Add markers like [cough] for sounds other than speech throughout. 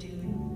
dude.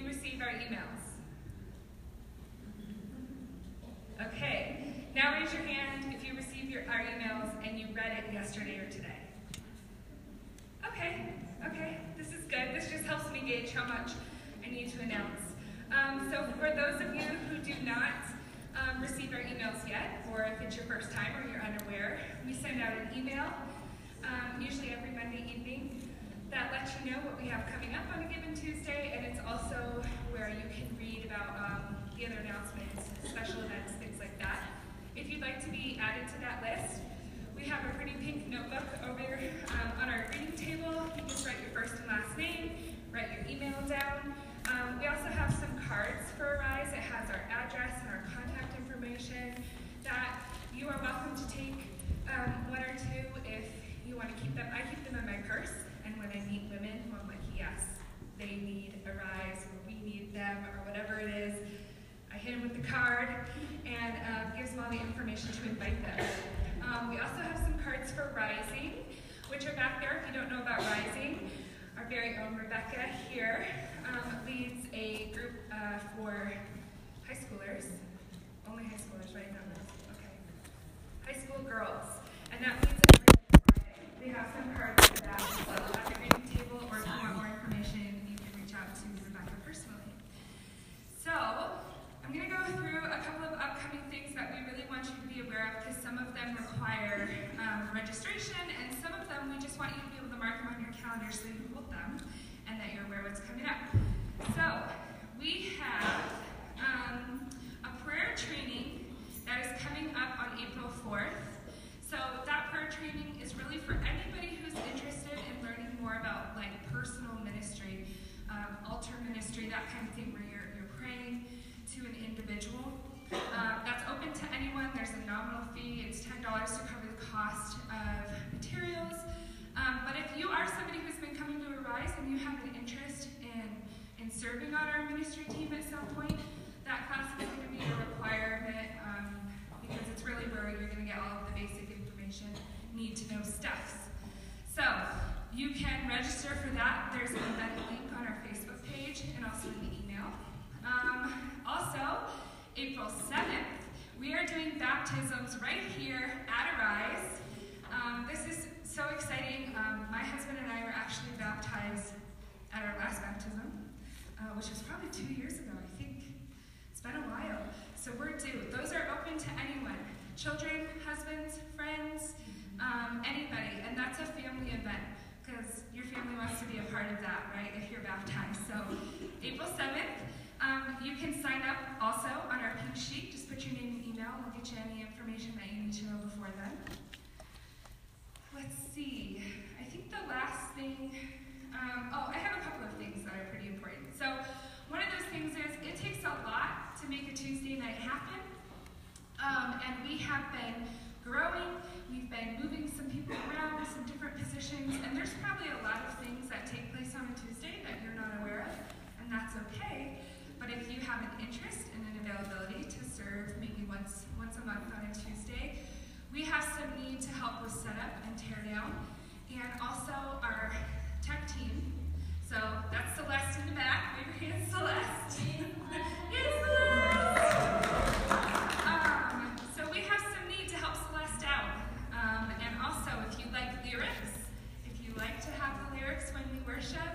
you receive our emails. you know what we have coming up on a given Tuesday, and it's also where you can read about um, the other announcements, special events, things like that. If you'd like to be added to that list, we have a pretty pink notebook over um, on our reading table. You just write your first and last name, write your email down. Um, we also have some cards for Arise. It has our address and our contact information that you are welcome to take um, one or two if you want to keep them. I keep them in my purse when I meet women who I'm like, yes, they need a rise, or we need them, or whatever it is, I hit them with the card and uh, gives them all the information to invite them. Um, we also have some cards for rising, which are back there if you don't know about rising. Our very own Rebecca here um, leads a group uh, for high schoolers, only high schoolers right? Now, okay, high school girls, and that means every Friday. We have some cards. So, I'm going to go through a couple of upcoming things that we really want you to be aware of because some of them require um, registration and some of them we just want you to be able to mark them on your calendar so you hold them and that you're aware what's coming up. So, we have okay. But if you have an interest and an availability to serve maybe once once a month on a Tuesday, we have some need to help with setup and tear down, and also our tech team. So that's Celeste in the back. Wave your hands, Celeste. Yay, Celeste! Um, so we have some need to help Celeste out. Um, and also, if you like lyrics, if you like to have the lyrics when we worship,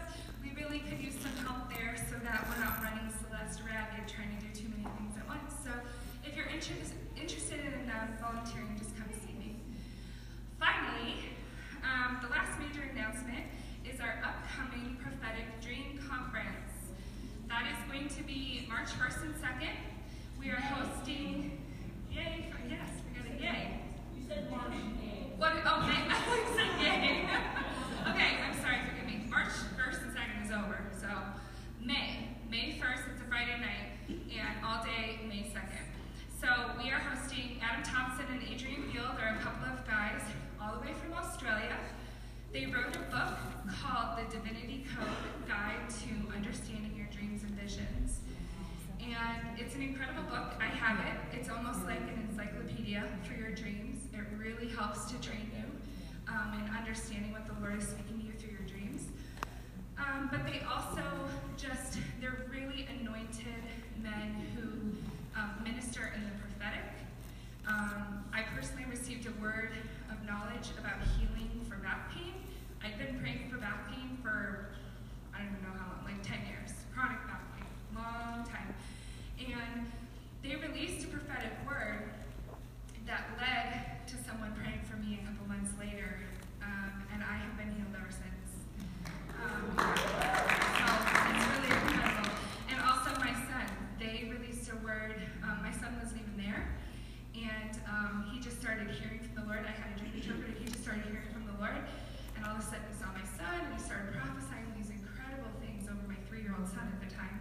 we really could use some help there so that we're not running Celeste ragged trying to do too many things at once. So if you're inter- interested in um, volunteering, just come see me. Finally, um, the last major announcement is our upcoming prophetic dream conference. That is going to be March 1st and 2nd. We are hosting, yay, for, yes, we got a yay. You said March What, oh, May, I said yay. okay, I'm sorry, forgive me. March 1st and 2nd is over, so May, May 1st, it's a Friday night, and all day May 2nd. So we are hosting Adam Thompson and Adrian Beale. They're a couple of guys all the way from Australia. They wrote a book called The Divinity Code Guide to Understanding Your Dreams and Visions. And it's an incredible book. I have it. It's almost like an encyclopedia for your dreams. It really helps to train you um, in understanding what the Lord is speaking to you through your dreams. Um, but they also just, they're really anointed men who um, minister in the prophetic. Um, I personally received a word of knowledge about healing for back pain. I've been praying for back pain for, I don't even know how long, like 10 years. Chronic back pain, long time. And they released a prophetic word that led someone praying for me a couple months later. Um, and I have been healed ever since. Um, so it's really incredible. And also my son, they released a word. Um, my son wasn't even there, and um, he just started hearing from the Lord. I had a dream interpreter. He just started hearing from the Lord, and all of a sudden he saw my son, and he started prophesying these incredible things over my three-year-old son at the time,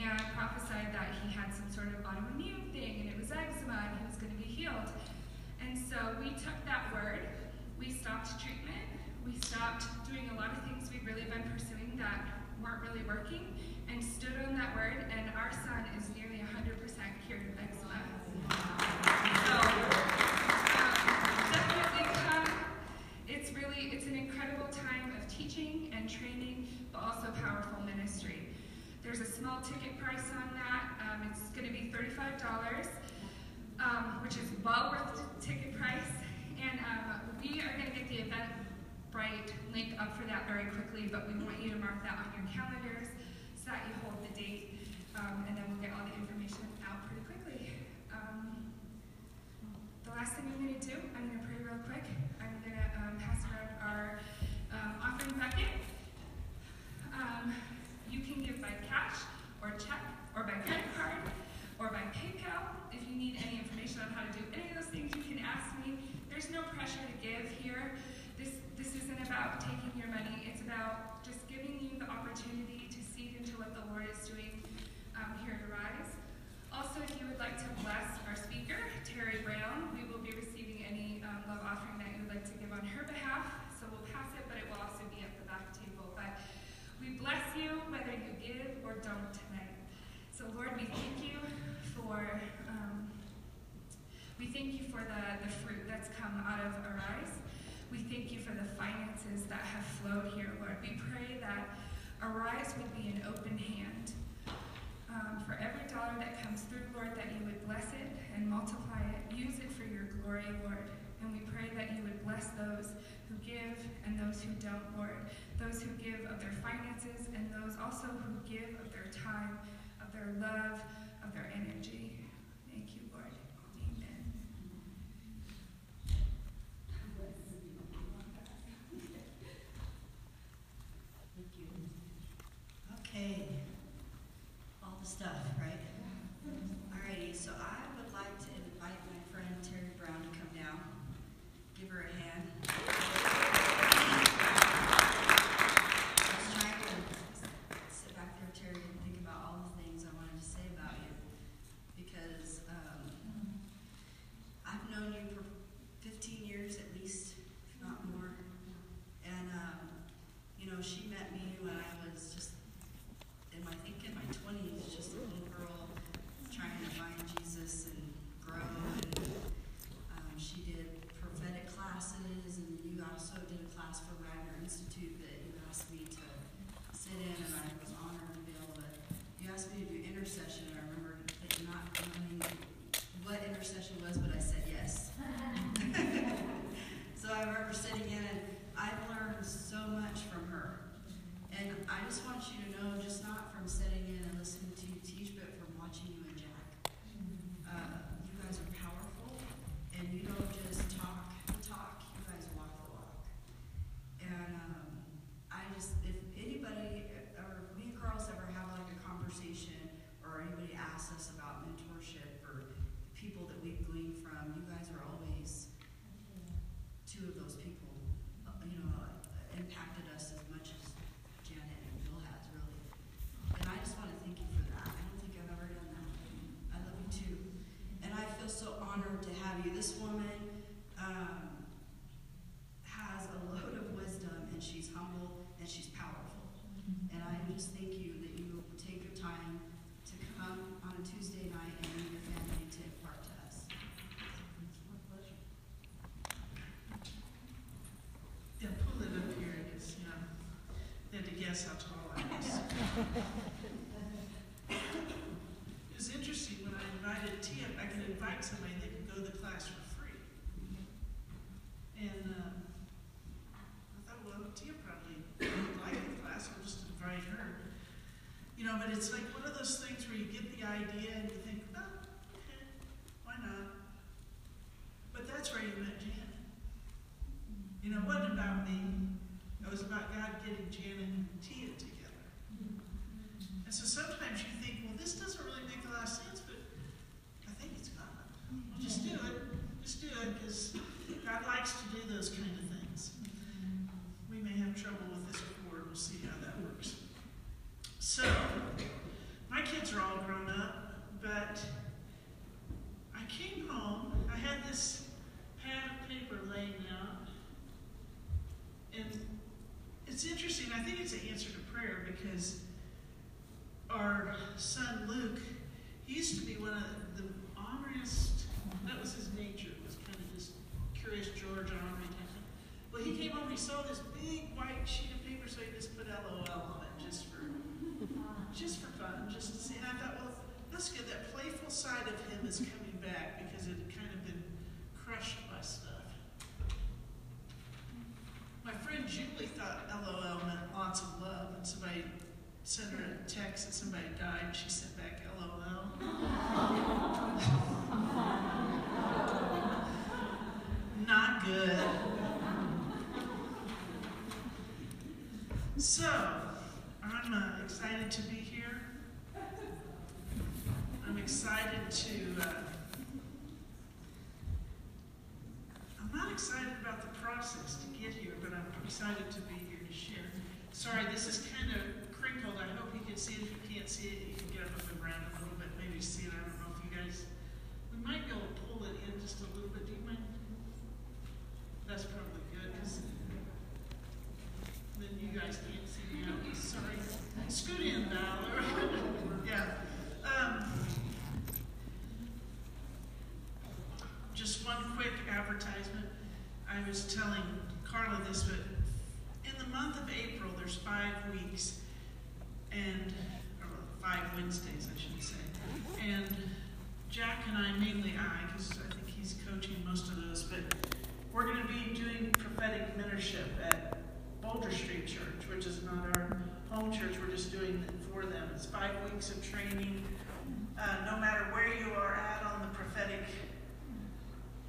and prophesied that he had some sort of autoimmune thing, and it was eczema, and he was going to be healed. So we took that word, we stopped treatment, we stopped doing a lot of things we'd really been pursuing that weren't really working, and stood on that word, and our son is nearly 100% cured of eczema. So, um, definitely come. It's really, it's an incredible time of teaching and training, but also powerful ministry. There's a small ticket price on that. Um, it's going to be $35 um, which is well worth the ticket price. And um, we are going to get the Eventbrite link up for that very quickly, but we want you to mark that on your calendars so that you hold the date, um, and then we'll get all the information out pretty quickly. Um, the last thing I'm going to do, I'm going to pray real quick. I'm going to um, pass around our um, offering bucket. You can give by cash or check or by credit card or by PayPal. If you need any information on how to do any of those things, you can ask me. There's no pressure to give here. This this isn't about taking your money. It's about just giving you the opportunity to see into what the Lord is doing um, here at Arise. Also, if you would like to bless our speaker, Terry Brown, we will be receiving any um, love offering that you would like to give on her behalf. So we'll pass it, but it will also be at the back table. But we bless you whether you give or don't tonight. So Lord, we thank you for thank you for the, the fruit that's come out of Arise. We thank you for the finances that have flowed here, Lord. We pray that Arise would be an open hand. Um, for every dollar that comes through, Lord, that you would bless it and multiply it. Use it for your glory, Lord. And we pray that you would bless those who give and those who don't, Lord. Those who give of their finances and those also who give of their time, of their love, of their energy. Guess how tall was. [laughs] It was interesting, when I invited Tia, I could invite somebody, they could go to the class for free. And, um, I thought, well, Tia probably would like the class, I'll just invite her. You know, but it's like one of those things where you get the idea and you think, oh, okay, why not? But that's where you met Janet. You know, it wasn't about me. It was about God getting Janet and Tia together. And so sometimes you think, well, this doesn't really make a lot of sense, but I think it's God. Well, just do it. Just do it, because God likes to do those kind of things. We may have trouble with this before. We'll see how that works. So, my kids are all grown up, but I came home. I had this pad of paper laying out. And it's an answer to prayer because our son Luke, he used to be one of the honest, that was his nature, it was kind of just curious George type thing. Well, he came home, he saw this big white sheet of paper, so he just put LOL on it just for, just for fun, just to see. And I thought, well, that's good, that playful side of him is coming back because it kind of been crushed by stuff. My friend Julie thought LOL meant lots of love, and somebody sent her a text that somebody died, and she sent back LOL. Not good. So, I'm uh, excited to be here. I'm excited to. Uh, I'm not excited about the process to get here, but I'm excited to be here to share. Sorry, this is kind of crinkled. I hope you can see it. If you can't see it, you can get up and around a little bit, maybe see it. I don't know if you guys. We might be able to pull it in just a little bit. Do you mind? That's probably good, because then you guys can't see me out. [laughs] Sorry. Scoot in, Valor. [laughs] yeah. Um, just one quick advertisement. I was telling Carla this, but the month of April, there's five weeks, and five Wednesdays, I should say. And Jack and I, mainly I, because I think he's coaching most of those, but we're going to be doing prophetic mentorship at Boulder Street Church, which is not our home church. We're just doing it for them. It's five weeks of training. Uh, no matter where you are at on the prophetic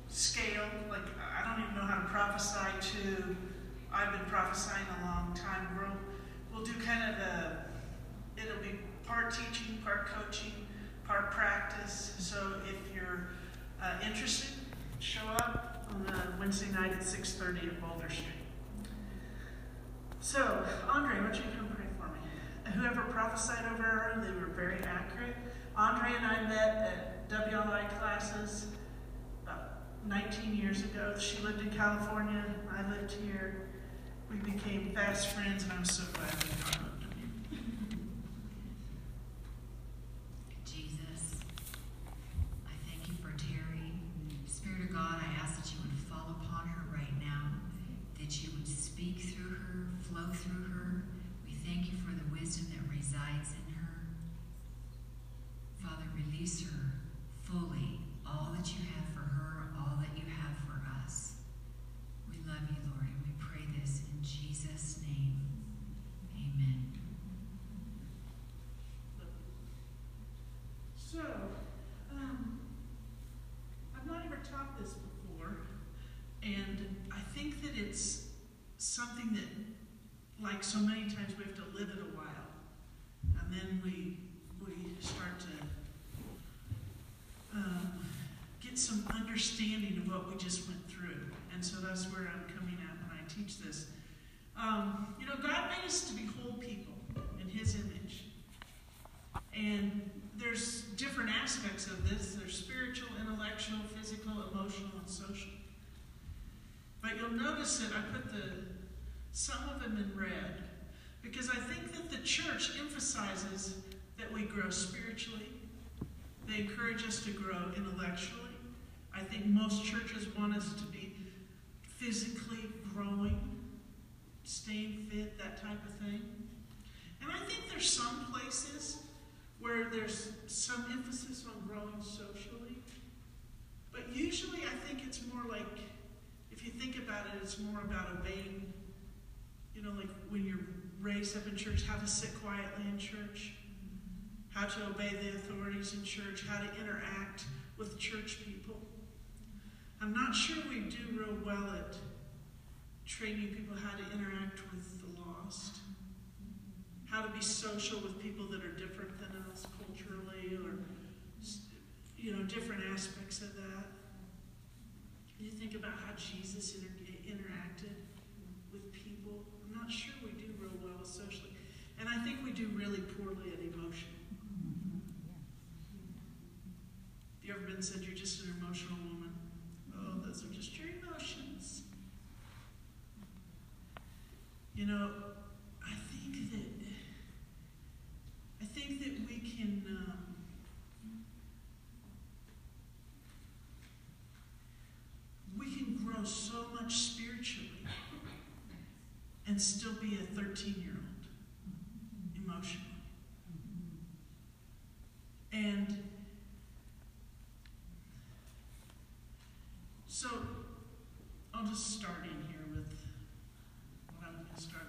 scale, like I don't even know how to prophesy to. I've been prophesying a long time. We'll, we'll do kind of a, it'll be part teaching, part coaching, part practice. So if you're uh, interested, show up on uh, Wednesday night at 6.30 at Boulder Street. So, Andre, why don't you come pray for me? Whoever prophesied over her, they were very accurate. Andre and I met at WLI classes about 19 years ago. She lived in California. I lived here. We became fast friends, and I'm so glad we got hooked on you. Jesus, I thank you for Terry. Spirit of God, I ask that you would fall upon her right now, that you would speak through her, flow through her. We thank you for the wisdom that resides in her. release her fully all that you have for her, all that you have for us. We love you, Lord, and we pray this in Jesus' name. Amen. So, um, I've not ever taught this before, and I think that it's something that, like so many times, we have to live it a while, and then we we start to um, get some understanding of what we just went through, and so that's where I'm coming at when I teach this. Um, you know, God made us to be whole people in His image. And there's different aspects of this. There's spiritual, intellectual, physical, emotional, and social. But you'll notice that I put the some of them in red because I think that the church emphasizes that we grow spiritually. They encourage us to grow intellectually. I think most churches want us to be physically growing, staying fit, that type of thing. And I think there's some places where there's some emphasis on growing socially. But usually I think it's more like, if you think about it, it's more about obeying, you know, like when you're raised up in church, how to sit quietly in church, how to obey the authorities in church, how to interact with church people. I'm not sure we do real well at training people how to interact with the lost how to be social with people that are different than us culturally or you know different aspects of that. You think about how jesus inter- interacted with people? I'm not sure we do real well socially and i think we do really poorly at emotion. Have you ever been said you're just an emotional woman those are just your emotions you know i think that I think that we can um, we can grow so much spiritually and still be a 13 year old emotionally. And so I'll just start in here with what I'm going to start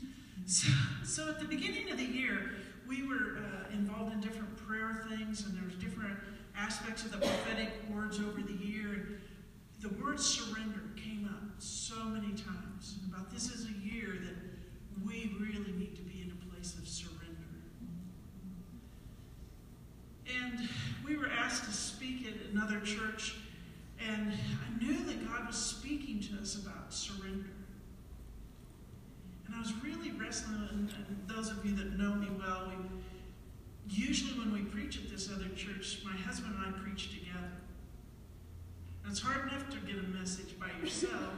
with. So, so at the beginning of the year, we were uh, involved in different prayer things, and there was different aspects of the prophetic words over the year. And the word surrender came up so many times about this is a year that we really need to be in a place of surrender. And we were asked to speak at another church, and I knew that God was speaking to us about surrender. And I was really wrestling, and, those of you that know me well, we usually when we preach at this other church, my husband and I preach together. And it's hard enough to get a message by yourself,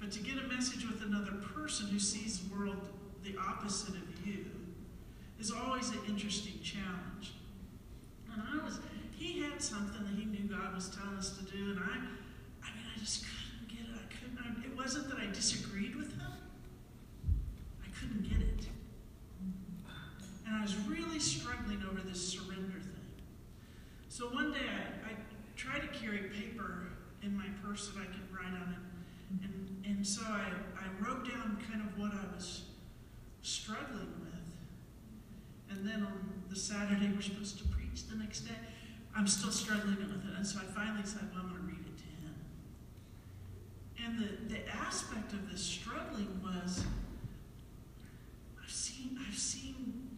but to get a message with another person who sees the world the opposite of you is always an interesting challenge. And I was, he had something that he knew God was telling us to do, and I, I mean, I just couldn't get it. I couldn't. I, it wasn't that I disagreed with him I couldn't get it. And I was really struggling over this surrender thing. So one day I, I tried to carry paper in my purse that I could write on it. And, and so I, I wrote down kind of what I was struggling with. And then on the Saturday we're supposed to preach the next day, I'm still struggling with it. And so I finally said, well, I'm going to read it to him. And the, the aspect of this struggling was I've seen, I've seen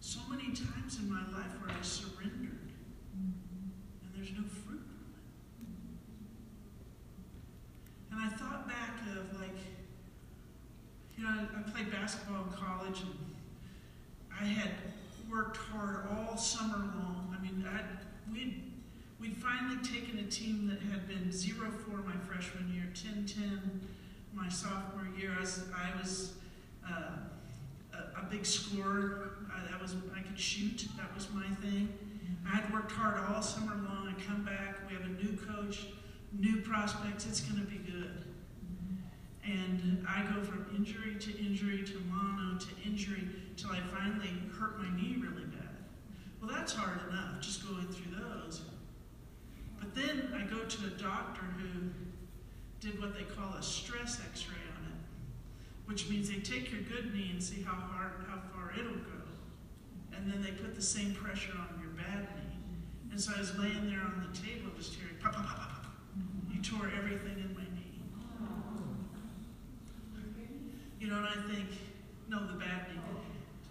so many times in my life where I surrendered and there's no fruit from it. And I thought back of like, you know, I played basketball in college and I had worked hard all summer long. I mean, I'd, we'd, we'd finally taken a team that had been 0 4 my freshman year, 10 10 my sophomore year. I was, I was uh, a, a big scorer. I, that was I could shoot. That was my thing. I had worked hard all summer long. I come back. We have a new coach, new prospects. It's going to be good. And I go from injury to injury to mono to injury till I finally hurt my knee really bad. Well, that's hard enough, just going through those. But then I go to a doctor who did what they call a stress x ray on it, which means they take your good knee and see how hard, how far it'll go. And then they put the same pressure on your bad knee. And so I was laying there on the table just hearing pop, pop, pop, pop, pop. You tore everything in my knee. You know, and I think, no, the bad knee,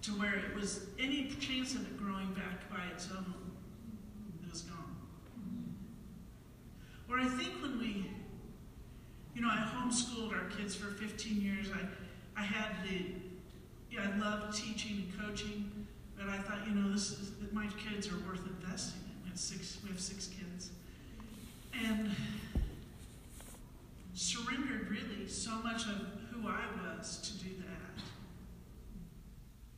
to where it was any chance of it growing back by its own, it was gone. Or I think when we, you know, I homeschooled our kids for 15 years. I, I had the, yeah, I loved teaching and coaching, but I thought, you know, this is, my kids are worth investing in. We have six, we have six kids, and surrendered really so much of who I was to do.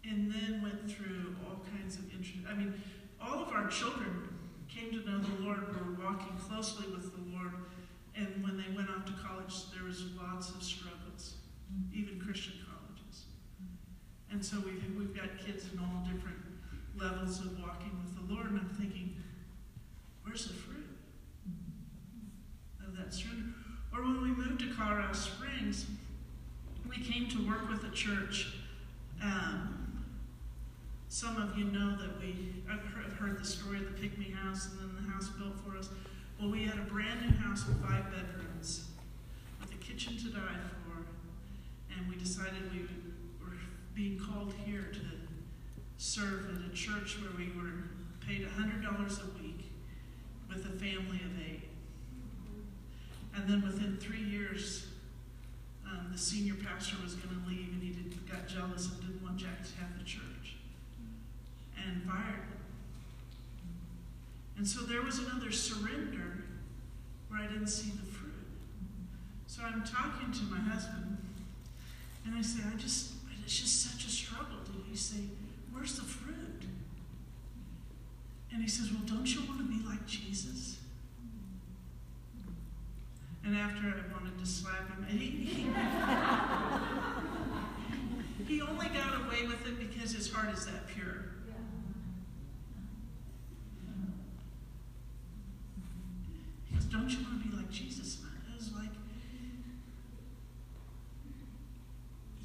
And then went through all kinds of interest. I mean, all of our children came to know the Lord, were walking closely with the Lord, and when they went off to college, there was lots of struggles, even Christian colleges. And so we've, we've got kids in all different levels of walking with the Lord, and I'm thinking, where's the fruit of that surrender? Or when we moved to Colorado Springs, we came to work with a church. Um, some of you know that we I've heard, the story of the Pygmy House and then the house built for us. Well, we had a brand new house with five bedrooms, with a kitchen to die for, and we decided we were being called here to serve at a church where we were paid $100 a week with a family of eight. And then within three years, um, the senior pastor was going to leave, and he got jealous and didn't want Jack to have the church, and. And so there was another surrender where I didn't see the fruit. So I'm talking to my husband, and I say, I just, it's just such a struggle. And he say, Where's the fruit? And he says, Well, don't you want to be like Jesus? And after I wanted to slap him, he, he, [laughs] he only got away with it because his heart is that pure. He goes, Don't you want to be like Jesus? And I was like,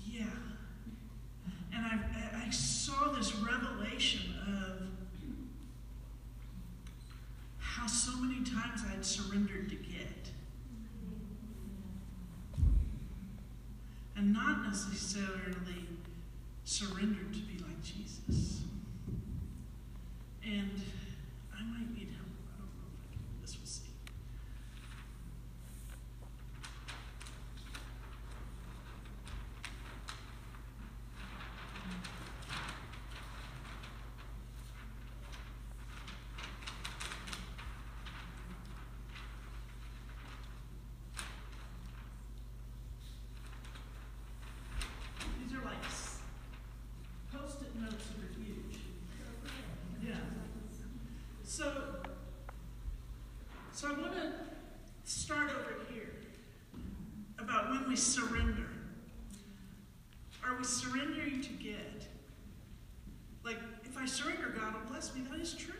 Yeah. And I, I saw this revelation of how so many times I'd surrendered to get. And not necessarily surrendered to be like Jesus. And I might need help. I don't know if I can do this. We'll see. These are like s- post-it notes that are huge. Yeah. So, so I want to start over here about when we surrender. Are we surrendering to get? Like, if I surrender, God will bless me. That is true.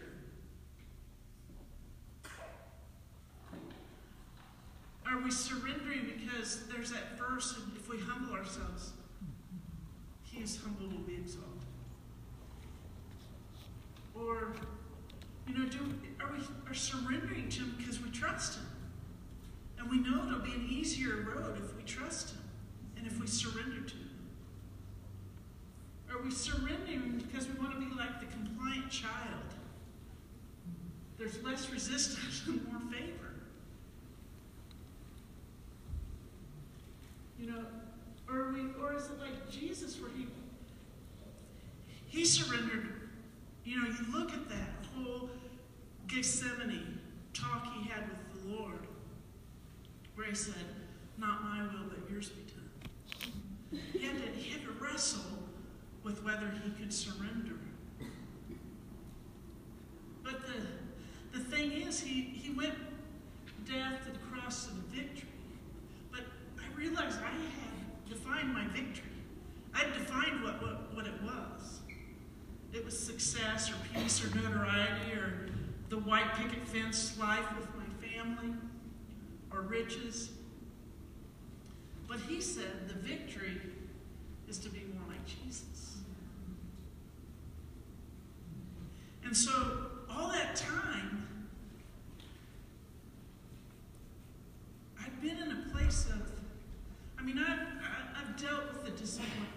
Are we surrendering because there's that verse, if we humble ourselves, he is humble will be exalted. Or, you know, do are we are surrendering to him because we trust him? And we know it'll be an easier road if we trust him and if we surrender to him. Are we surrendering because we want to be like the compliant child? There's less resistance [laughs] and more favor. You know, or we, or is it like Jesus where he he surrendered? You know, you look at that whole Gethsemane talk he had with the Lord, he said, "Not my will, but yours be done." He had to, he had to wrestle with whether he could surrender. But the the thing is, he he went death and cross and victory. But I realized I had defined my victory. I had defined what, what, what it was. it was success or peace or notoriety or the white picket fence life with my family or riches. But he said the victory is to be more like Jesus. And so, all that time, I've been in a place of, I mean, I've, I've dealt with the disappointment.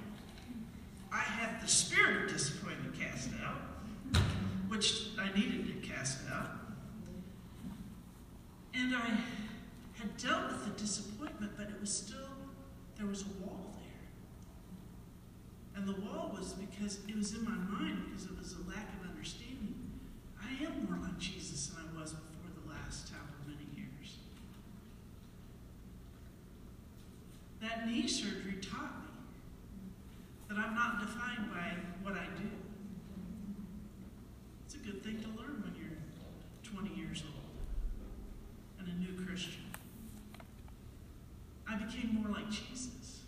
I have the spirit of disappointment cast out, which I needed to cast out. And I had dealt with the disappointment, but it was still, there was a wall there. And the wall was because it was in my mind, because it was a lack of understanding. I am more like Jesus than I was before the last time however many years. That knee surgery taught me that I'm not defined by what I do. It's a good thing to learn when you're 20 years old and a new Christian. I became more like Jesus.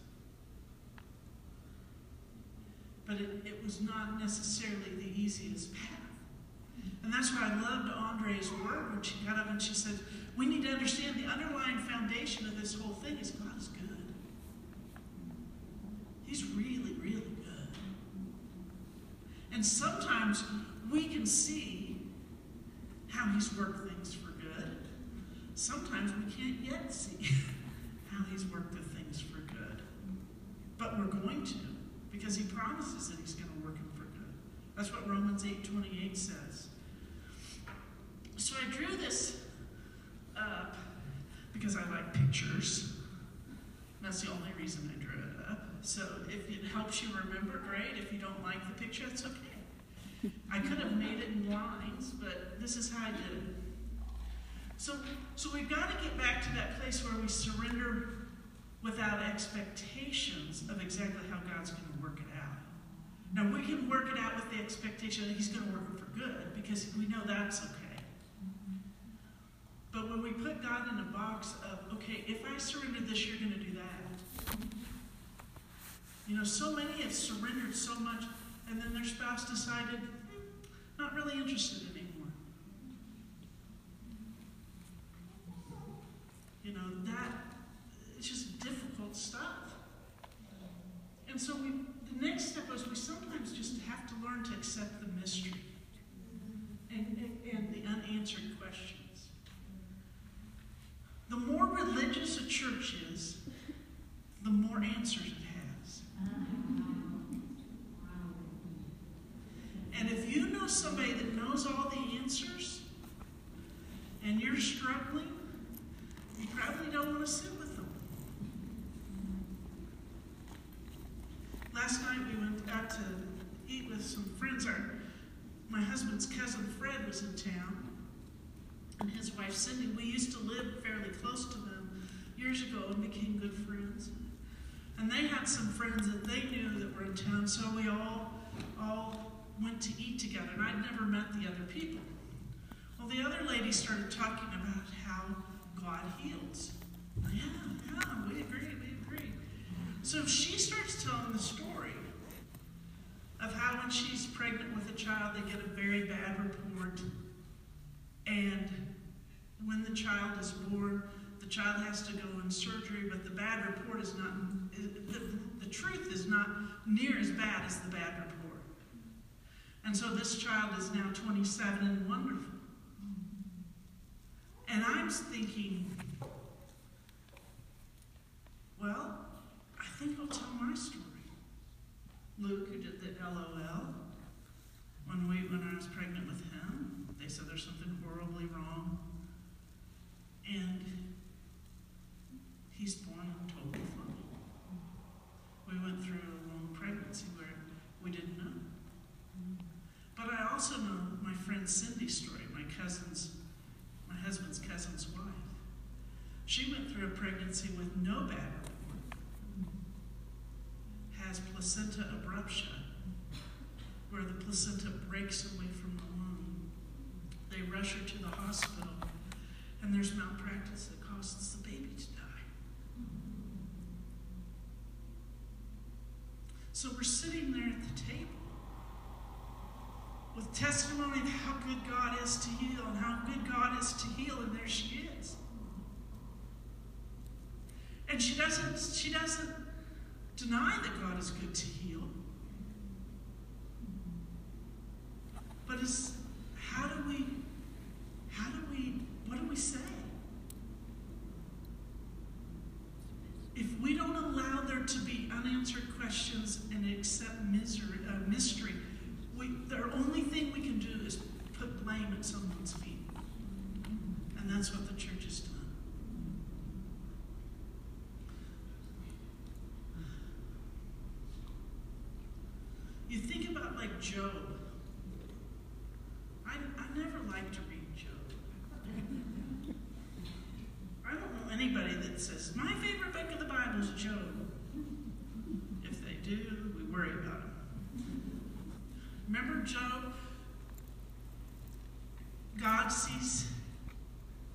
But it, it was not necessarily the easiest path. And that's why I loved Andre's word when she got up and she said, We need to understand the underlying foundation of this whole thing is God is good. He's really, really good. And sometimes we can see how He's worked things for good. Sometimes we can't yet see [laughs] how He's worked the things for good. But we're going to, because He promises that He's going to work them for good. That's what Romans 8 28 says. So I drew this up because I like pictures. That's the only reason I drew it up. So if it helps you remember, great. If you don't like the picture, it's okay. I could have made it in lines, but this is how I did it. So, so we've got to get back to that place where we surrender without expectations of exactly how God's going to work it out. Now, we can work it out with the expectation that He's going to work it for good because we know that's okay. But when we put God in a box of, okay, if I surrender this, you're going to do that. You know, so many have surrendered so much, and then their spouse decided, "Hmm, not really interested anymore. You know, that, it's just difficult stuff. And so we, the next step is we sometimes just have to learn to accept the mystery and, and, and the unanswered questions. The more religious a church is, the more answers it has. And if you know somebody that knows all the answers and you're struggling, you probably don't want to sit with them. Last night we went out to eat with some friends. Our, my husband's cousin Fred was in town, and his wife Cindy. We used to live fairly close to them years ago and became good friends. And they had some friends that they knew that were in town, so we all all went to eat together. And I'd never met the other people. Well, the other lady started talking about how God heals. Yeah, yeah, we agree, we agree. So she starts telling the story of how when she's pregnant with a child, they get a very bad report. And when the child is born, the child has to go in surgery, but the bad report is not, the, the truth is not near as bad as the bad report. And so this child is now 27 and wonderful. And I'm thinking, well, I think I'll tell my story. Luke, who did the LOL, when we when I was pregnant with him, they said there's something horribly wrong. And he's born totally fine. We went through a long pregnancy where we didn't know. But I also know my friend Cindy's story, my cousin's, my husband's cousin's wife. She went through a pregnancy with Has placenta abruptia, where the placenta breaks away from the womb. They rush her to the hospital, and there's malpractice that causes the baby to die. So we're sitting there at the table, with testimony of how good God is to heal and how good God is to heal, and there she is. And she doesn't she doesn't deny that God is good to heal. But how do we how do we what do we say? If we don't allow there to be unanswered questions and accept misery, uh, mystery, we, the only thing we can do is put blame at someone's feet. And that's what the church is done. You think about like Job. I, I never like to read Job. I don't know anybody that says, my favorite book of the Bible is Job. If they do, we worry about them. Remember Job? God sees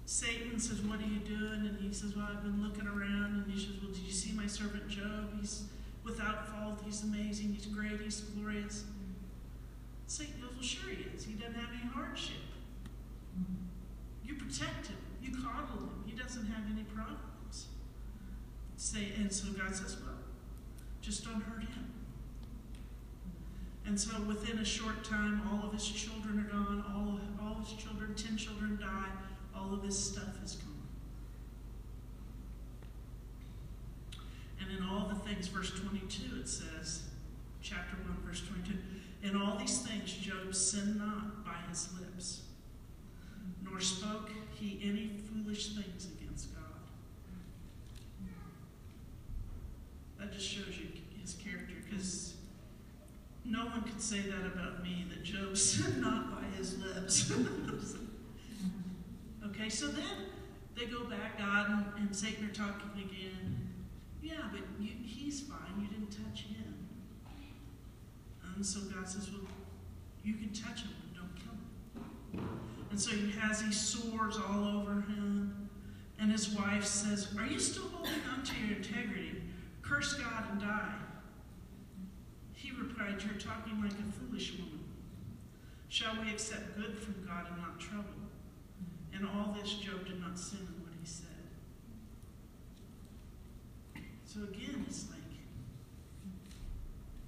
Satan says, What are you doing? And he says, Well, I've been looking around. And he says, Well, did you see my servant Job? He's without fault. He's amazing. He's great. He's glorious. Goes, Well, sure he is. He doesn't have any hardship. You protect him. You coddle him. He doesn't have any problems. Say, and so God says, Well, just don't hurt him. And so within a short time, all of his children are gone. All, all his children, ten children die. All of his stuff is gone. And in all the things, verse 22, it says, chapter 1, verse 22, in all these things Job sinned not by his lips, nor spoke he any foolish things against God. That just shows you his character, because no one could say that about me, that Job [laughs] sinned not by his lips. [laughs] okay, so then they go back, God and, and Satan are talking again. Yeah, but you, he's fine. You didn't touch him. And so God says, well, you can touch him, but don't kill him. And so he has these sores all over him. And his wife says, Are you still holding on to your integrity? Curse God and die. He replied, You're talking like a foolish woman. Shall we accept good from God and not trouble? In all this, Job did not sin in what he said. So again, it's like,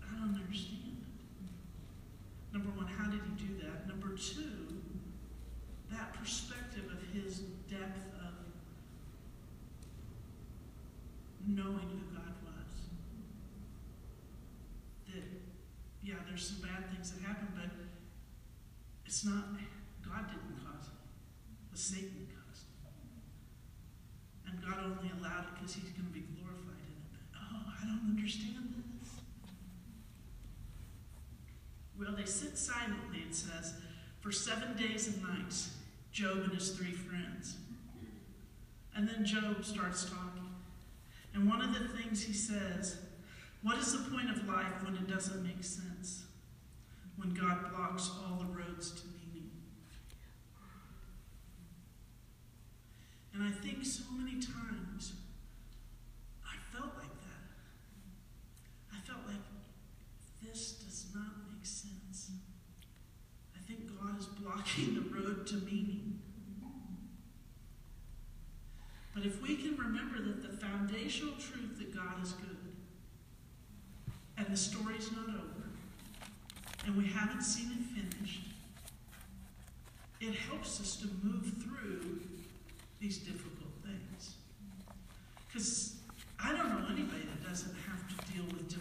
I don't understand. Number one, how did he do that? Number two, that perspective of his depth of knowing who God was. That, yeah, there's some bad things that happen, but it's not, God didn't cause it. The Satan caused it. And God only allowed it because he's going to be glorified in it. But, oh, I don't understand this. Well, they sit silently, it says, for seven days and nights, Job and his three friends. And then Job starts talking. And one of the things he says, what is the point of life when it doesn't make sense? When God blocks all the roads to meaning? And I think so many times I felt like that. I felt like this does not make sense. I is blocking the road to meaning. But if we can remember that the foundational truth that God is good, and the story's not over, and we haven't seen it finished, it helps us to move through these difficult things. Because I don't know anybody that doesn't have to deal with.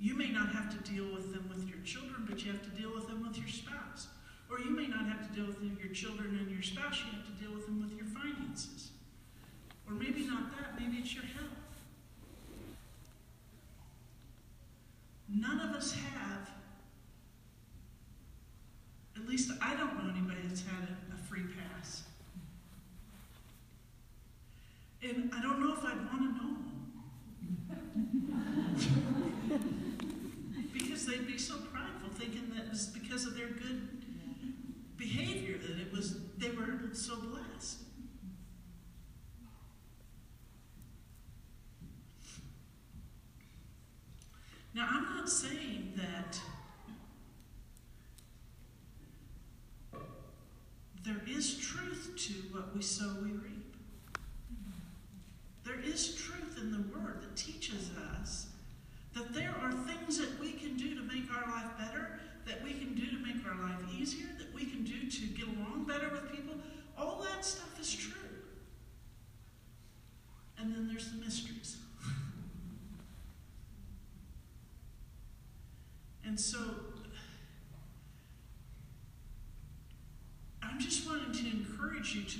You may not have to deal with them with your children, but you have to deal with them with your spouse. Or you may not have to deal with your children and your spouse, you have to deal with them with your finances. Or maybe not that, maybe it's your health. None of us have, at least I don't know anybody that's had a, a free pass. And I don't know if I'd want to know. [laughs] because they'd be so prideful, thinking that it was because of their good behavior that it was they were so blessed. Now, I'm not saying that there is truth to what we sow we reap.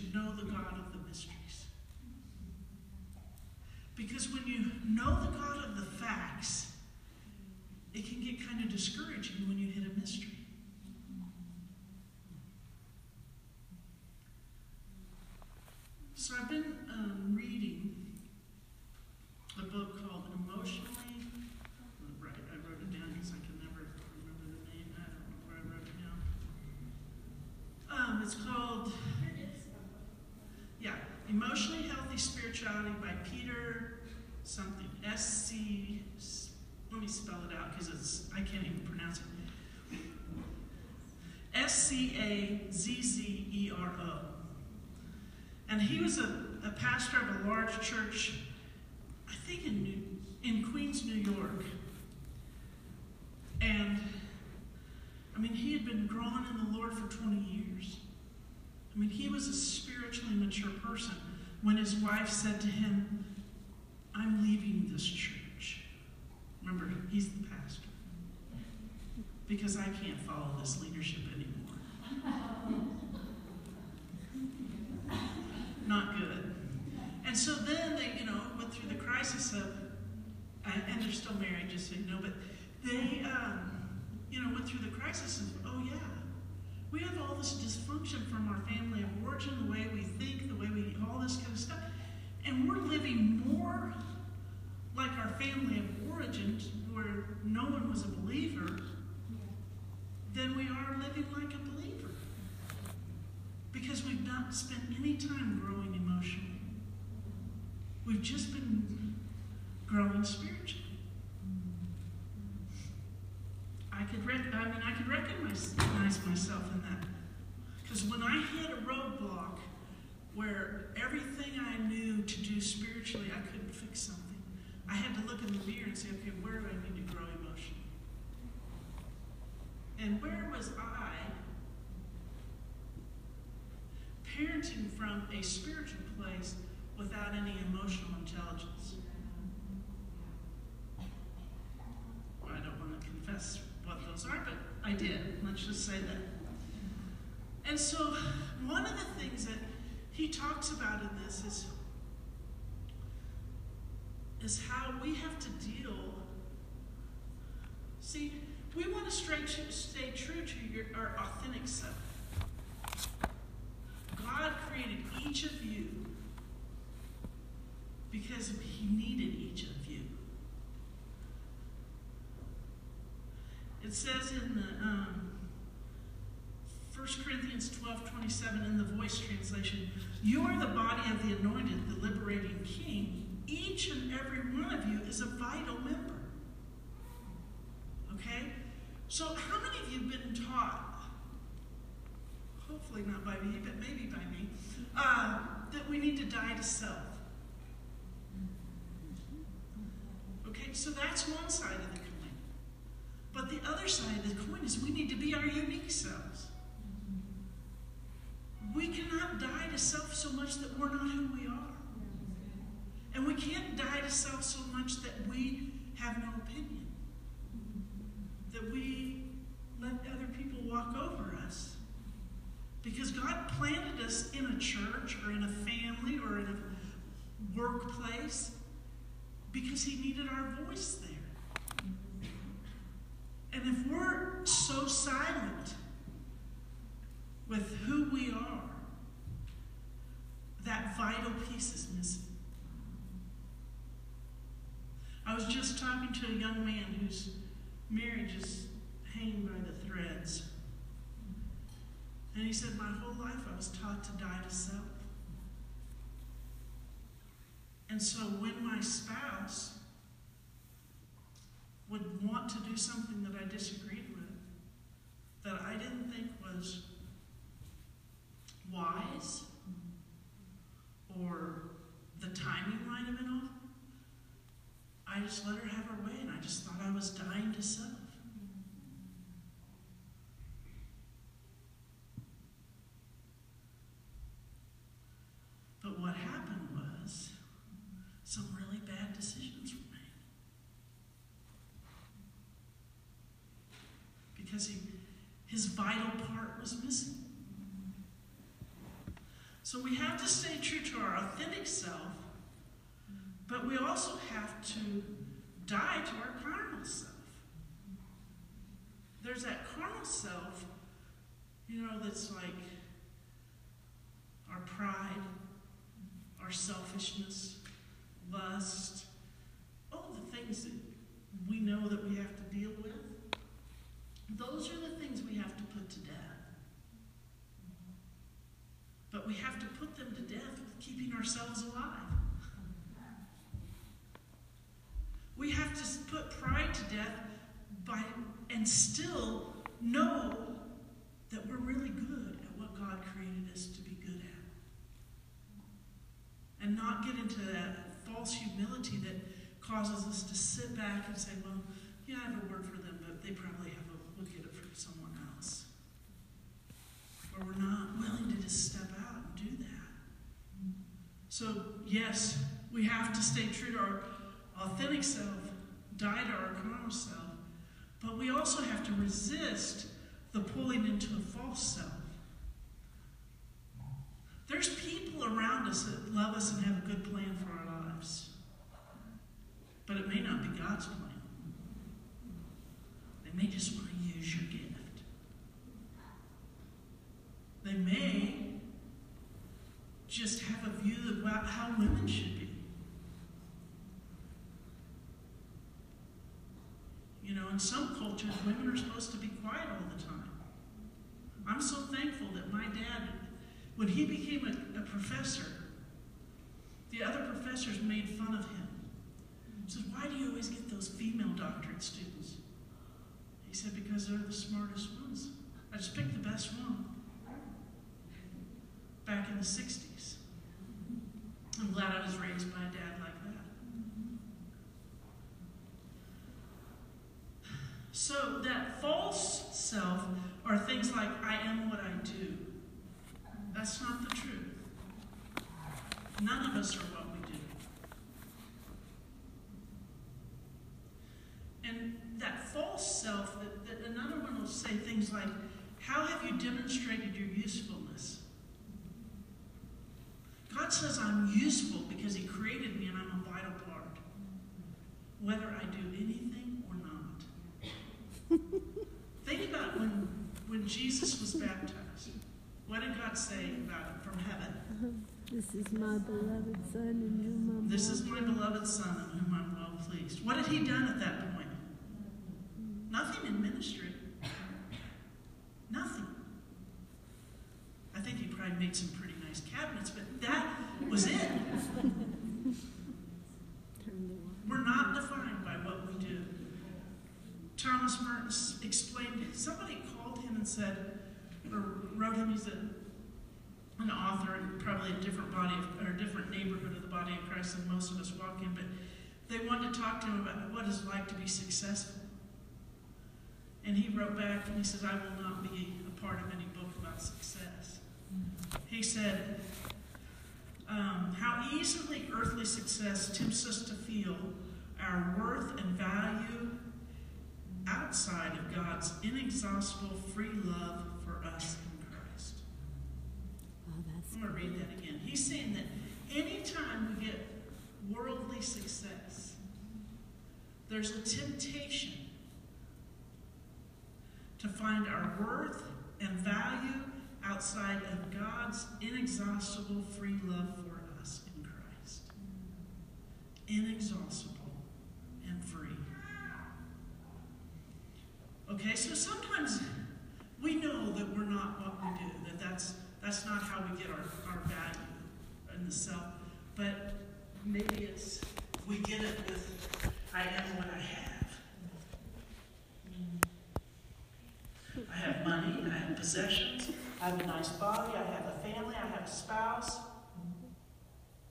To know the God of the mysteries. Because when you know the God of the facts, it can get kind of discouraging when you hit a mystery. So I've been um, reading a book called Emotionally. Right, I wrote it down because I can never remember the name. I don't know where I wrote it down. Um, it's called, yeah, Emotionally Healthy Spirituality by Peter something. S C. Let me spell it out because it's I can't even pronounce it. S C A Z Z E R O. And he was a, a pastor of a large church, I think in New, in Queens, New York. And I mean, he had been growing in the Lord for 20 years. I mean, he was a spiritually mature person when his wife said to him, I'm leaving this church. Remember, he's the pastor. Because I can't follow this leadership anymore. Not good. And so then they, you know, went through the crisis of, and they're still married, just so you know, but they, um, you know, went through the crisis of, we have all this dysfunction from our family of origin, the way we think, the way we, all this kind of stuff. And we're living more like our family of origin, where no one was a believer, than we are living like a believer. Because we've not spent any time growing emotionally. We've just been growing spiritually. I I mean I could recognize myself in that. Because when I hit a roadblock where everything I knew to do spiritually, I couldn't fix something. I had to look in the mirror and say, okay, where do I need to grow emotionally? And where was I parenting from a spiritual place without any emotional intelligence? I don't want to confess what those are, but I did. Let's just say that. And so, one of the things that he talks about in this is, is how we have to deal. See, we want to stay, stay true to your, our authentic self. God created each of you because he needed each of you. It says in the um, 1 Corinthians 12 27 in the voice translation, You are the body of the anointed, the liberating king. Each and every one of you is a vital member. Okay? So, how many of you have been taught, hopefully not by me, but maybe by me, uh, that we need to die to self? Okay, so that's one side of the. But the other side of the coin is we need to be our unique selves. We cannot die to self so much that we're not who we are. And we can't die to self so much that we have no opinion. That we let other people walk over us. Because God planted us in a church or in a family or in a workplace because He needed our voice there. And if we're so silent with who we are, that vital piece is missing. I was just talking to a young man whose marriage is hanging by the threads. And he said, My whole life I was taught to die to self. And so when my spouse would want to do something that I disagreed with, that I didn't think was wise, or the timing might have been off. I just let her have her way, and I just thought I was dying to self. But what happened was some really bad decisions. His vital part was missing. So we have to stay true to our authentic self, but we also have to die to our carnal self. There's that carnal self, you know, that's like our pride, our selfishness, lust, all the things that we know that we have to deal with. Those are the things we have to put to death. But we have to put them to death with keeping ourselves alive. We have to put pride to death by and still know that we're really good at what God created us to be good at. And not get into that false humility that causes us to sit back and say, well, yeah, I have a word for them, but they probably have a look at it for someone else. Or we're not willing to just step out and do that. So, yes, we have to stay true to our authentic self, die to our carnal self, but we also have to resist the pulling into a false self. There's people around us that love us and have a good plan for our lives, but it may not be God's plan. They may just want to use your gift. They may just have a view about how women should be. You know, in some cultures, women are supposed to be quiet all the time. I'm so thankful that my dad, when he became a, a professor, the other professors made fun of him. He said, Why do you always get those female doctorate students? He said, Because they're the smartest ones. I just picked the best one back in the 60s. I'm glad I was raised by a dad like that. So, that false self are things like, I am what I do. That's not the truth. None of us are what we do. And that false self, that, that another one will say things like, How have you demonstrated your usefulness? God says I'm useful because He created me and I'm a vital part, whether I do anything or not. [laughs] Think about when, when Jesus was baptized. What did God say about him from heaven? Uh-huh. This is my beloved Son in whom I'm This is my beloved Son in whom I'm well pleased. What had he done at that point? Nothing in ministry. Nothing. I think he probably made some pretty nice cabinets, but that was it. [laughs] Turn the water. We're not defined by what we do. Thomas Merton explained, somebody called him and said, or wrote him, he's an author in probably a different body of, or a different neighborhood of the body of Christ than most of us walk in, but they wanted to talk to him about what it's like to be successful. And he wrote back and he said, I will not be a part of any book about success. He said, um, how easily earthly success tempts us to feel our worth and value outside of God's inexhaustible free love for us in Christ. Oh, that's I'm going to read that again. He's saying that anytime we get worldly success, there's a temptation to find our worth and value outside of God's inexhaustible free love for us in Christ. Inexhaustible and free. Okay, so sometimes we know that we're not what we do, that that's, that's not how we get our, our value in the self, but maybe it's, we get it with, I am what I have. I have money, I have possessions, I have a nice body, I have a family, I have a spouse,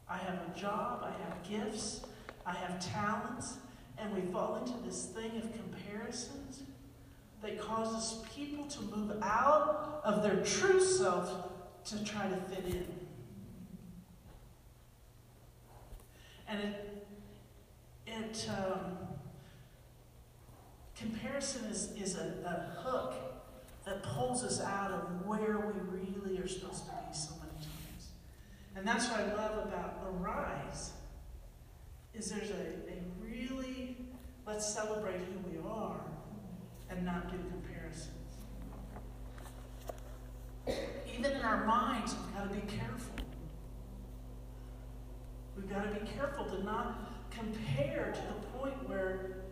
I have a job, I have gifts, I have talents, And we fall into this thing of comparisons that causes people to move out of their true self to try to fit in. And it, it um, comparison is, is a, a hook that pulls us out of where we really are supposed to be so many times. And that's what I love about Arise, is there's a, a really, let's celebrate who we are and not do comparisons. Even in our minds, we've got to be careful. We've got to be careful to not compare to the point where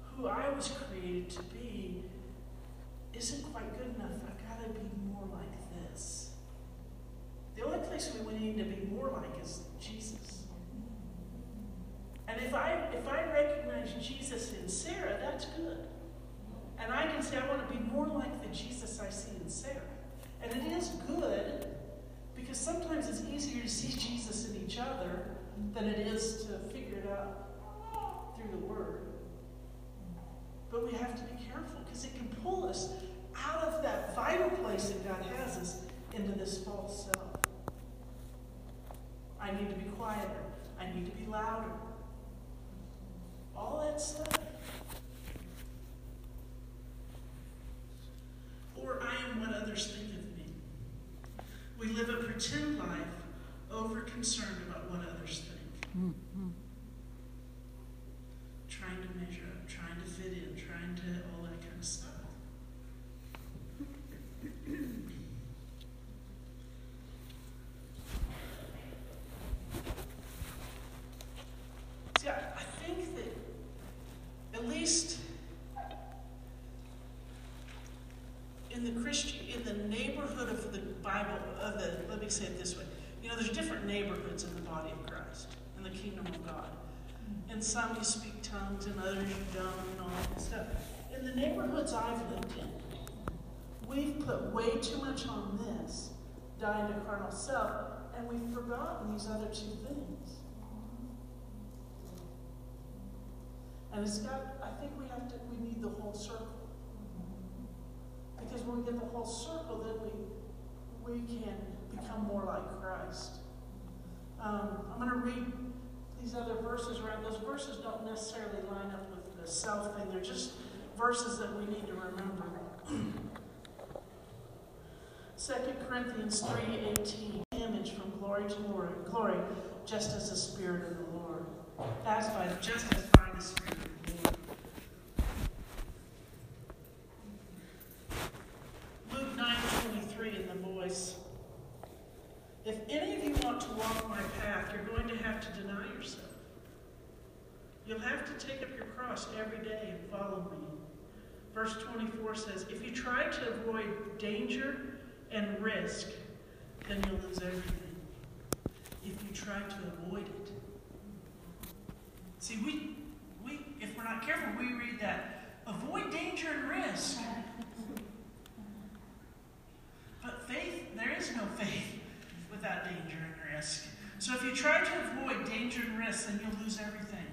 who I was created to be isn't quite good enough. I've got to be more like this. The only place we need to be more like is Jesus. And if I if I recognize Jesus in. And I can say I want to be more like the Jesus I see in Sarah. And it is good because sometimes it's easier to see Jesus in each other than it is to figure it out through the Word. But we have to be careful because it can pull us out of that vital place that God has us into this false self. I need to be quieter. I need to be louder. All that stuff. Or I am what others think of me. We live a pretend life, over concerned about what others think. Mm-hmm. Trying to measure up, trying to fit in, trying to all that kind of stuff. See, I, I think that at least in the Christian, in the neighborhood of the Bible, of the, let me say it this way. You know, there's different neighborhoods in the body of Christ, in the kingdom of God. In some you speak tongues, and others you don't, and all that stuff. In the neighborhoods I've lived in, we've put way too much on this, dying to carnal self, and we've forgotten these other two things. And it's got, I think we have to, we need the whole circle. Because when we get the whole circle, then we, we can become more like Christ. Um, I'm going to read these other verses around. Those verses don't necessarily line up with the self thing. They're just verses that we need to remember. 2 Corinthians 3.18, image from glory to glory, glory, just as the Spirit of the Lord. As by, just as by the Spirit of the Lord. Luke 9.23 in the voice. If any of you want to walk my path, you're going to have to deny yourself. You'll have to take up your cross every day and follow me. Verse 24 says, If you try to avoid danger and risk, then you'll lose everything. If you try to avoid it. See, we, we if we're not careful, we read that, avoid danger and risk. But faith, there is no faith without danger and risk. So if you try to avoid danger and risk, then you'll lose everything.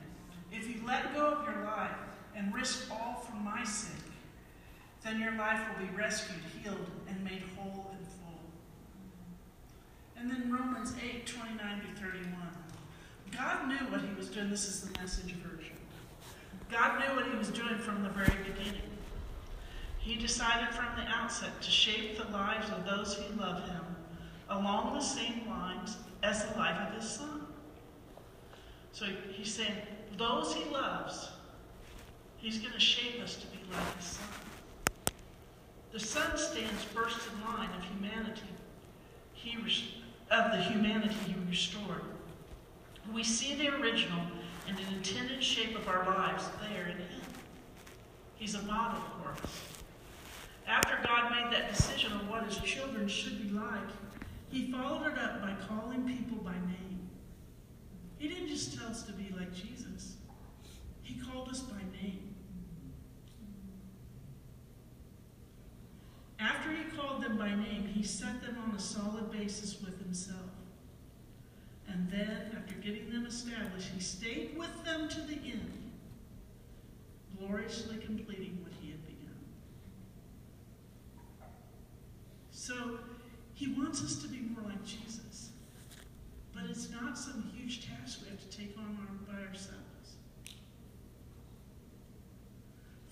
If you let go of your life and risk all for my sake, then your life will be rescued, healed, and made whole and full. And then Romans 8, 29 to 31. God knew what he was doing. This is the message version. God knew what he was doing from the very beginning. He decided from the outset to shape the lives of those who love him along the same lines as the life of his son. So he's saying, those he loves, he's going to shape us to be like his son. The son stands first in line of humanity. He of the humanity he restored. We see the original and an intended shape of our lives there in him. He's a model for us. After God made that decision on what his children should be like, he followed it up by calling people by name. He didn't just tell us to be like Jesus, he called us by name. After he called by name, he set them on a solid basis with himself. And then, after getting them established, he stayed with them to the end. gloriously completing what he had begun. So he wants us to be more like Jesus. But it's not some huge task we have to take on by ourselves.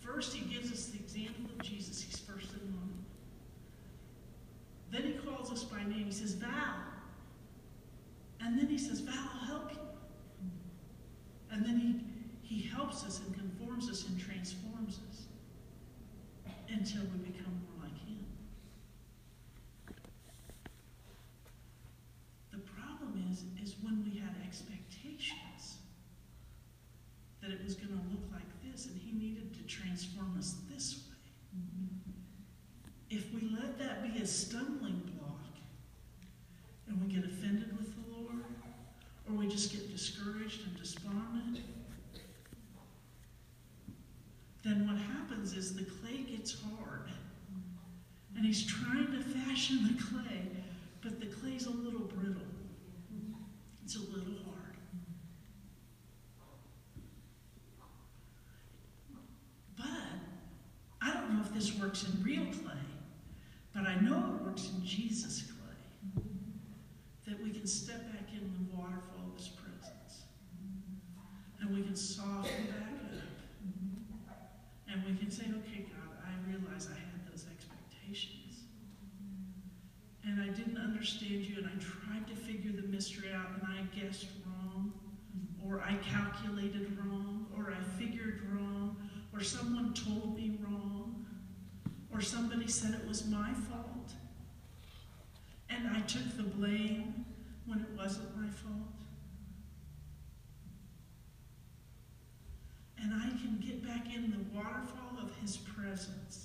First, he gives us the example of Jesus. He's first in line. Then he calls us by name. He says, Val. And then he says, Val, I'll help you. And then he, he helps us and conforms us and transforms us until we become more like him. The problem is, is when we had expectations that it was going to look like this, and he needed to transform us this way. If we let that be a stumbling block, and we get offended with the Lord, or we just get discouraged and despondent, then what happens is the gets hard. And he's trying to fashion the clay, but the clay's a little brittle. It's a little hard. But I don't know if this works in real clay, but I know it works in Jesus' clay. That we can step back in the waterfall of his presence. And we can soften back up. And we can say, okay, realize I had those expectations. And I didn't understand you, and I tried to figure the mystery out, and I guessed wrong, or I calculated wrong, or I figured wrong, or someone told me wrong, or somebody said it was my fault. And I took the blame when it wasn't my fault. And I can get back in the waterfall of his presence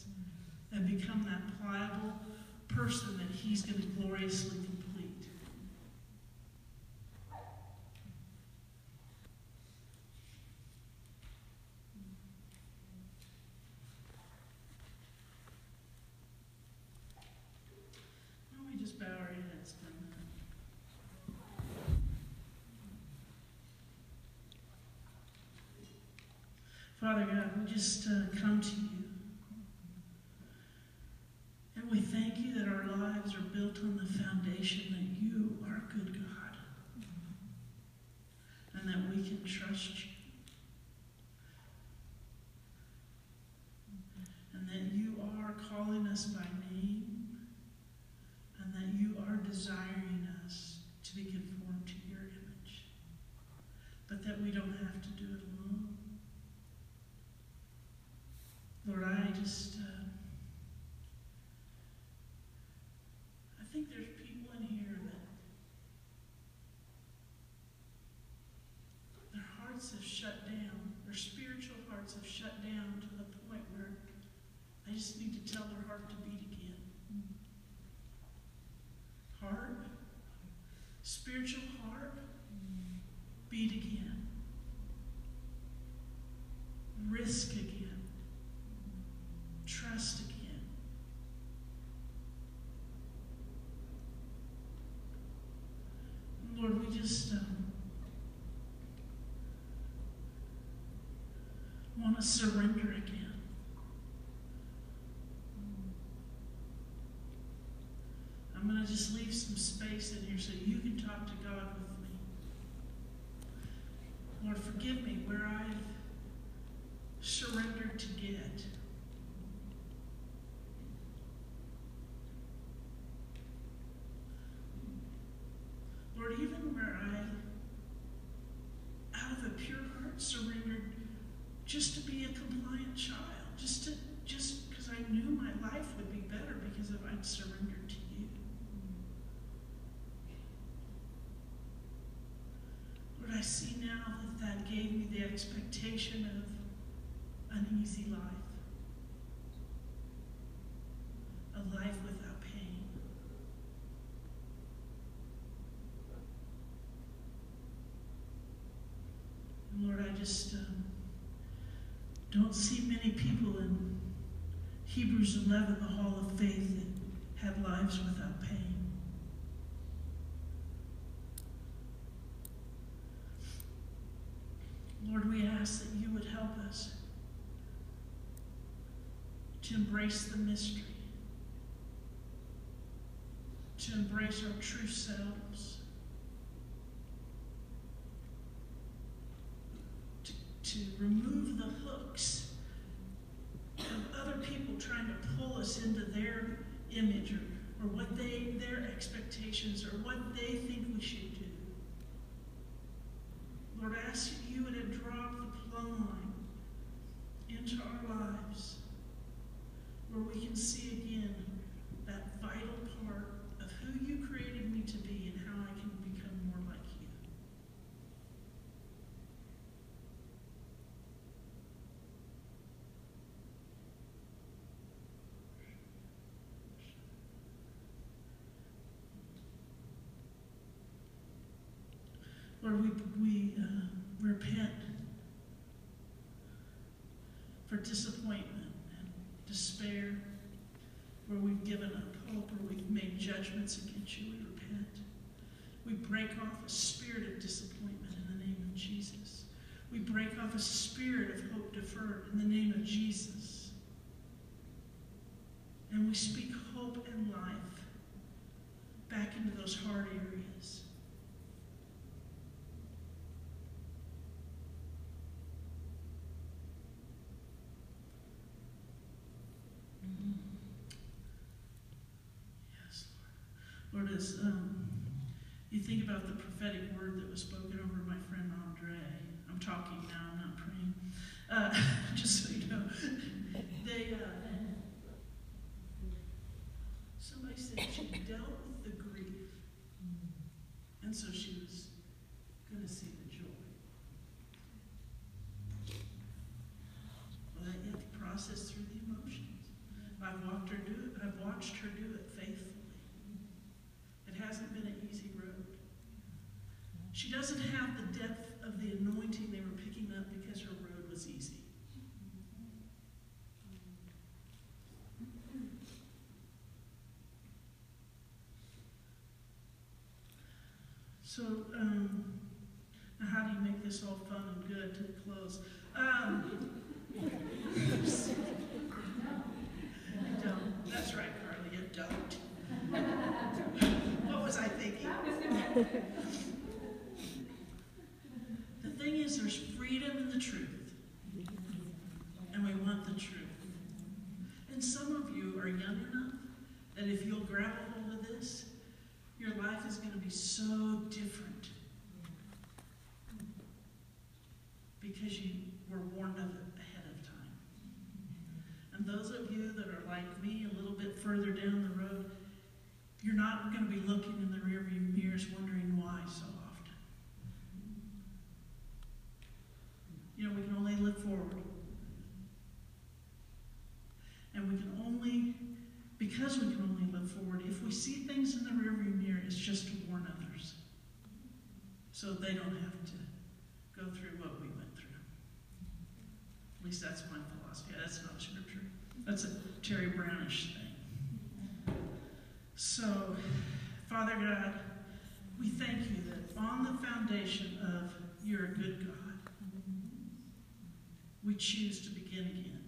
and become that pliable person that he's going to gloriously complete. Don't we just bow our heads for a minute? Father God, we just uh, come to you. We thank you that our lives are built on the foundation that you are a good God. And that we can trust you. And that you are calling us by name. And that you are desiring us to be conformed to your image. But that we don't have to do it alone. Lord, I just, uh, I think there's people in here that their hearts have shut down, their spiritual hearts have shut down to the point where they just need to tell their heart to beat again. Heart, spiritual heart, beat again. Risk again again. Lord, we just um, want to surrender again. I'm going to just leave some space in here so you can talk to God with me. Lord, forgive me where I've surrendered to get. Lord, even where I, out of a pure heart, surrendered just to be a compliant child, just to just because I knew my life would be better because if I'd surrendered to you. Lord, I see now that that gave me the expectation of an easy life, a life without pain. Lord, I just um, don't see many people in Hebrews 11, the Hall of Faith, that have lives without pain. Lord, we ask that you would help us to embrace the mystery, to embrace our true selves, to, to remove the hooks of other people trying to pull us into their image or, or what they their expectations or what they think we should do. Lord, I ask that you would have dropped the plumb line into our lives where we can see again that vital part of who you created me to be and how I can become more like you. We, we uh, repent for disappointment and despair, where we've given up hope or we've made judgments against you. We repent. We break off a spirit of disappointment in the name of Jesus. We break off a spirit of hope deferred in the name of Jesus. And we speak hope and life back into those hard areas. Yes, Lord, um, you think about the prophetic word that was spoken over my friend Andre, I'm talking now, I'm not praying. Uh, [laughs] just so you know, they, uh, somebody said she dealt with the grief, and so she was going to see the joy. Well, that you have to process through the emotions. I've watched her do it. I've watched her do it faithfully. It hasn't been an easy road. She doesn't have the depth of the anointing they were picking up because her road was easy. So, um, how do you make this all fun and good to the close? Um, [laughs] I don't. That's right, Carly, you don't. [laughs] what was I thinking? the thing is, there's freedom in the truth. And we want the truth. And some of you are young enough that if you'll grab a hold of this, your life is going to be so different. Because you were warned of it ahead of time. And those of you that are like me, a little bit further down the road, you're not going to be looking in the rearview mirrors wondering why so often. You know, we can only look forward. And we can only, because we can only look forward, if we see things in the rearview mirror, it's just to warn others. So they don't have to go through what we went through. At least that's my philosophy. That's not scripture. That's a Terry Brownish thing. So, Father God, we thank you that on the foundation of you're a good God, we choose to begin again.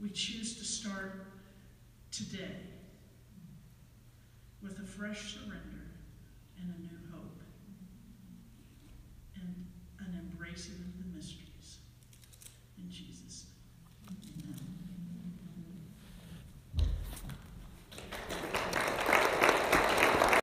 We choose to start today with a fresh surrender and a new hope and an embracing